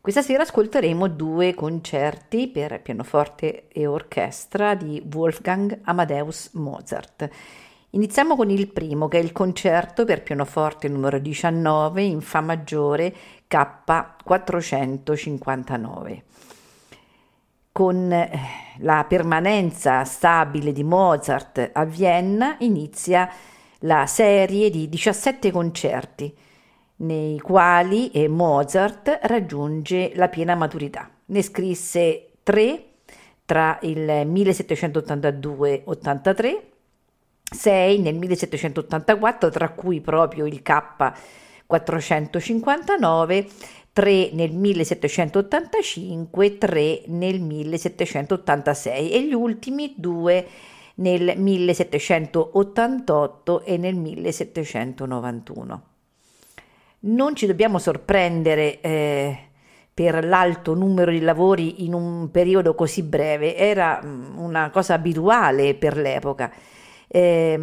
Questa sera ascolteremo due concerti per pianoforte e orchestra di Wolfgang Amadeus Mozart. Iniziamo con il primo, che è il concerto per pianoforte numero 19 in Fa maggiore K459. Con eh, la permanenza stabile di Mozart a Vienna inizia la serie di 17 concerti nei quali Mozart raggiunge la piena maturità. Ne scrisse tre tra il 1782-83, sei nel 1784, tra cui proprio il K459, 3 nel 1785, 3 nel 1786 e gli ultimi due nel 1788 e nel 1791. Non ci dobbiamo sorprendere eh, per l'alto numero di lavori in un periodo così breve, era mm, una cosa abituale per l'epoca. Eh,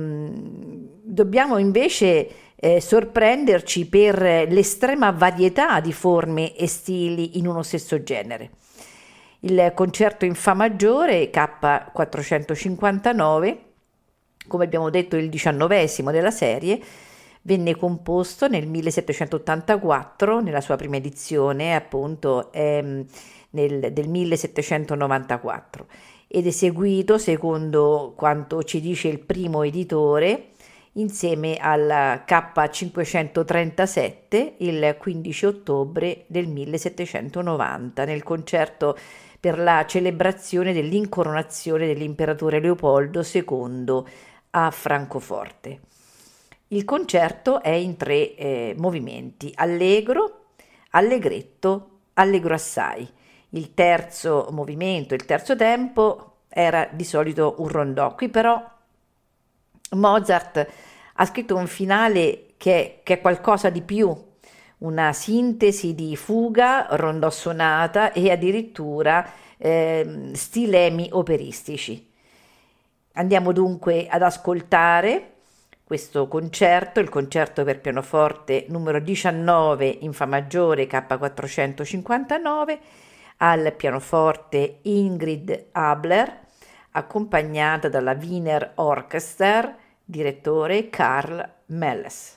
dobbiamo invece eh, sorprenderci per l'estrema varietà di forme e stili in uno stesso genere. Il concerto in Fa maggiore K459, come abbiamo detto il diciannovesimo della serie, Venne composto nel 1784, nella sua prima edizione, appunto ehm, nel, del 1794, ed eseguito secondo quanto ci dice il primo editore insieme al K537 il 15 ottobre del 1790 nel concerto per la celebrazione dell'incoronazione dell'imperatore Leopoldo II a Francoforte. Il concerto è in tre eh, movimenti, allegro, allegretto, allegro assai. Il terzo movimento, il terzo tempo era di solito un rondò. Qui però Mozart ha scritto un finale che, che è qualcosa di più, una sintesi di fuga, rondò sonata e addirittura eh, stilemi operistici. Andiamo dunque ad ascoltare questo concerto, il concerto per pianoforte numero 19 in Fa maggiore K459, al pianoforte Ingrid Abler, accompagnata dalla Wiener Orchester, direttore Karl Melles.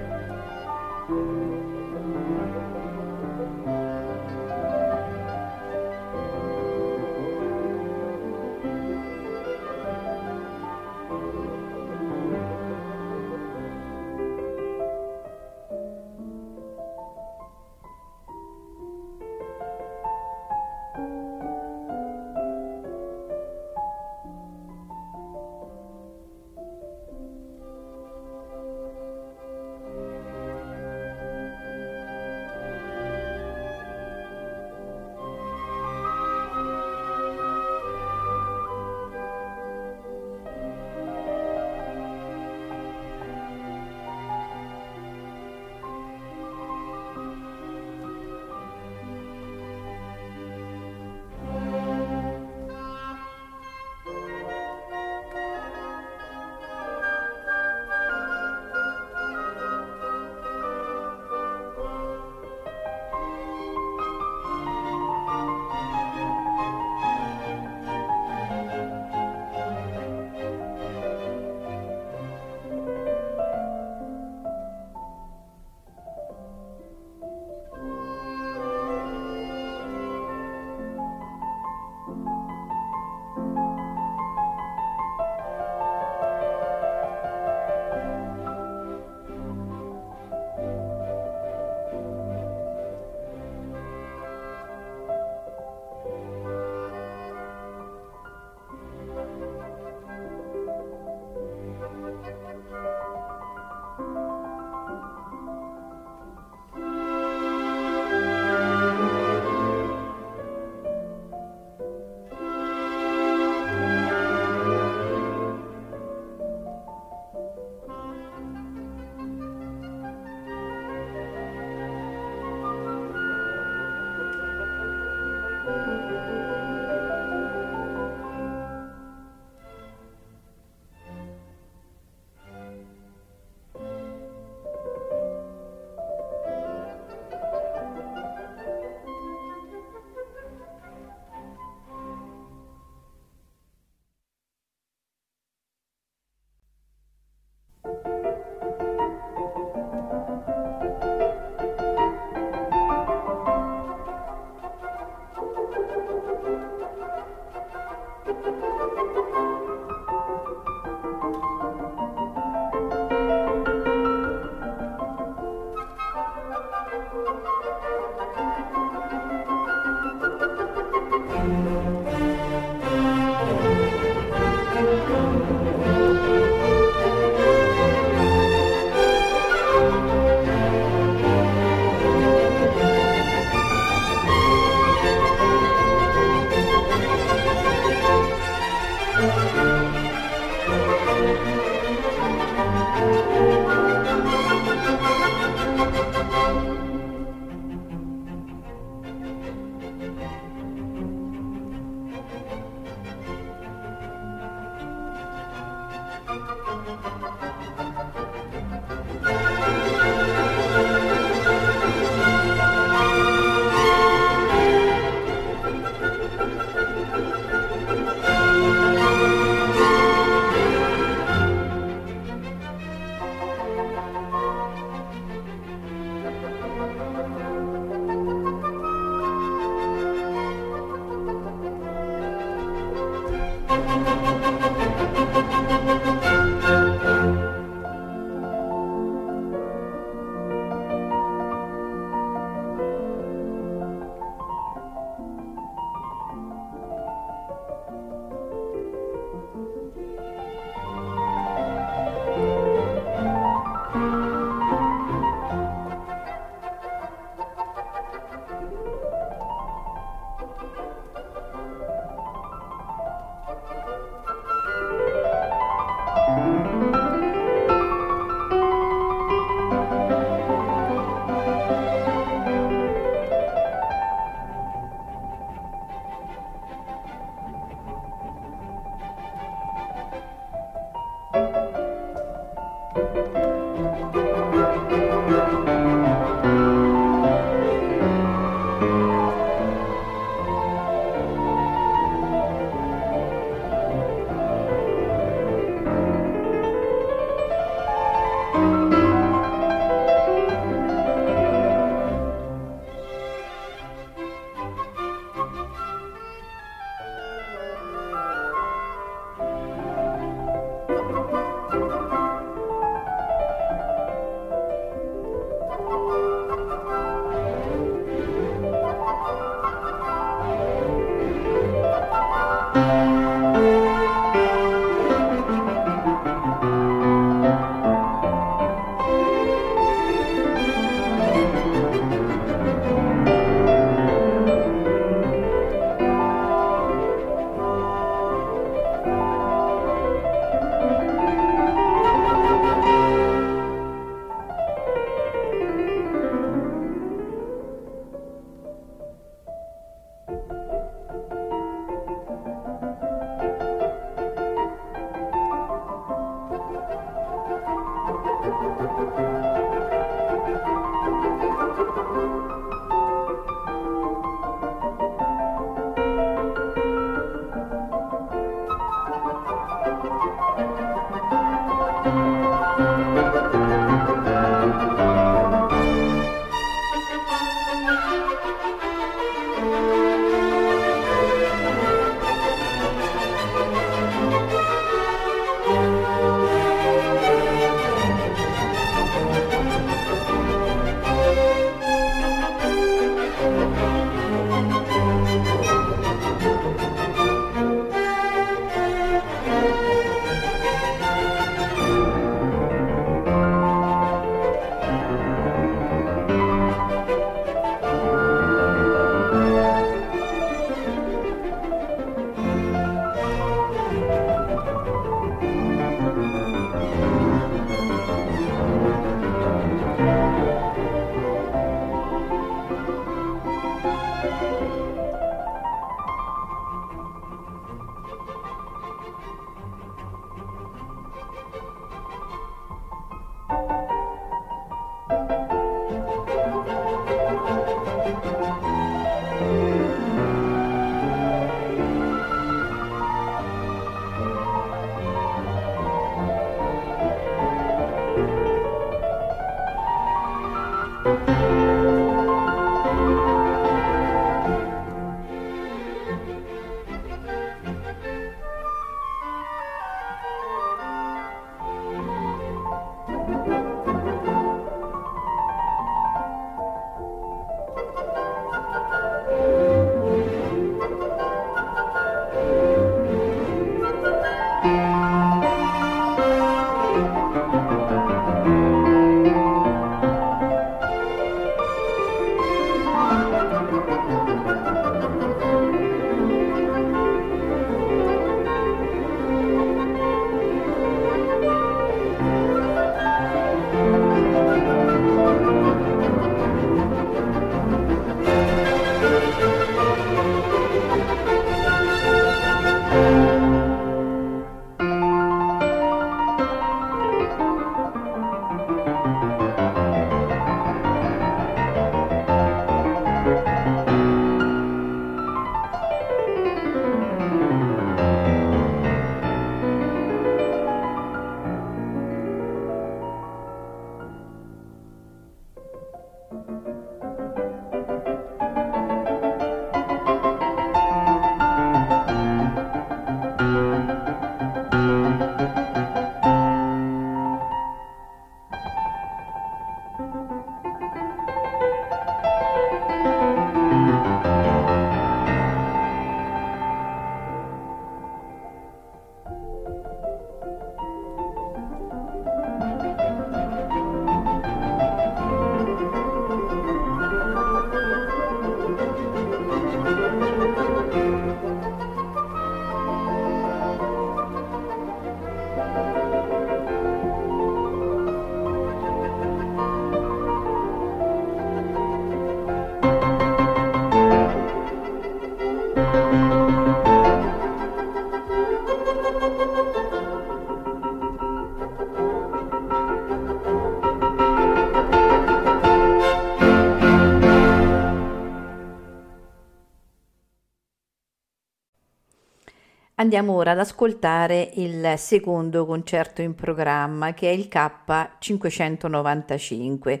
Andiamo ora ad ascoltare il secondo concerto in programma che è il K595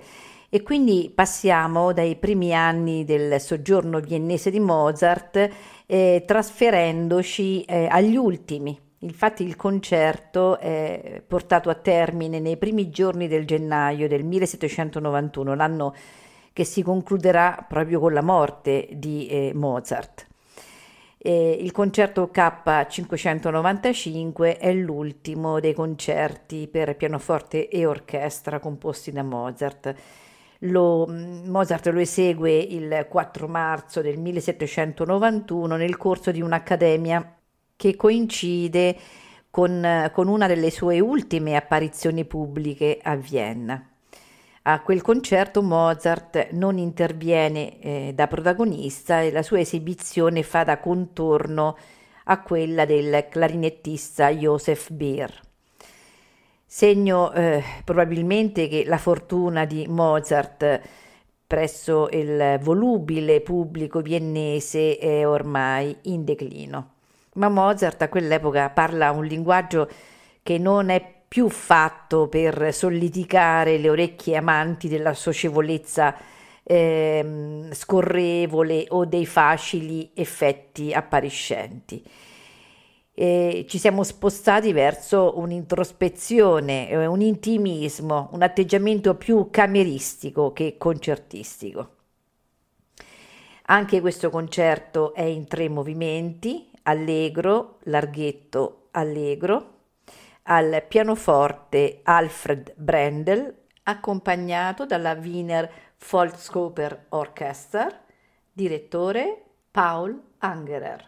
e quindi passiamo dai primi anni del soggiorno viennese di Mozart eh, trasferendoci eh, agli ultimi. Infatti il concerto è portato a termine nei primi giorni del gennaio del 1791, l'anno che si concluderà proprio con la morte di eh, Mozart. Eh, il concerto K595 è l'ultimo dei concerti per pianoforte e orchestra composti da Mozart. Lo, mm, Mozart lo esegue il 4 marzo del 1791 nel corso di un'accademia che coincide con, con una delle sue ultime apparizioni pubbliche a Vienna. A quel concerto Mozart non interviene eh, da protagonista e la sua esibizione fa da contorno a quella del clarinettista Joseph Beer. Segno eh, probabilmente che la fortuna di Mozart presso il volubile pubblico viennese è ormai in declino. Ma Mozart a quell'epoca parla un linguaggio che non è più fatto per solleticare le orecchie amanti della socievolezza eh, scorrevole o dei facili effetti appariscenti. E ci siamo spostati verso un'introspezione, eh, un intimismo, un atteggiamento più cameristico che concertistico. Anche questo concerto è in tre movimenti, allegro, larghetto, allegro, al pianoforte Alfred Brendel, accompagnato dalla Wiener Volksoper Orchester, direttore Paul Angerer.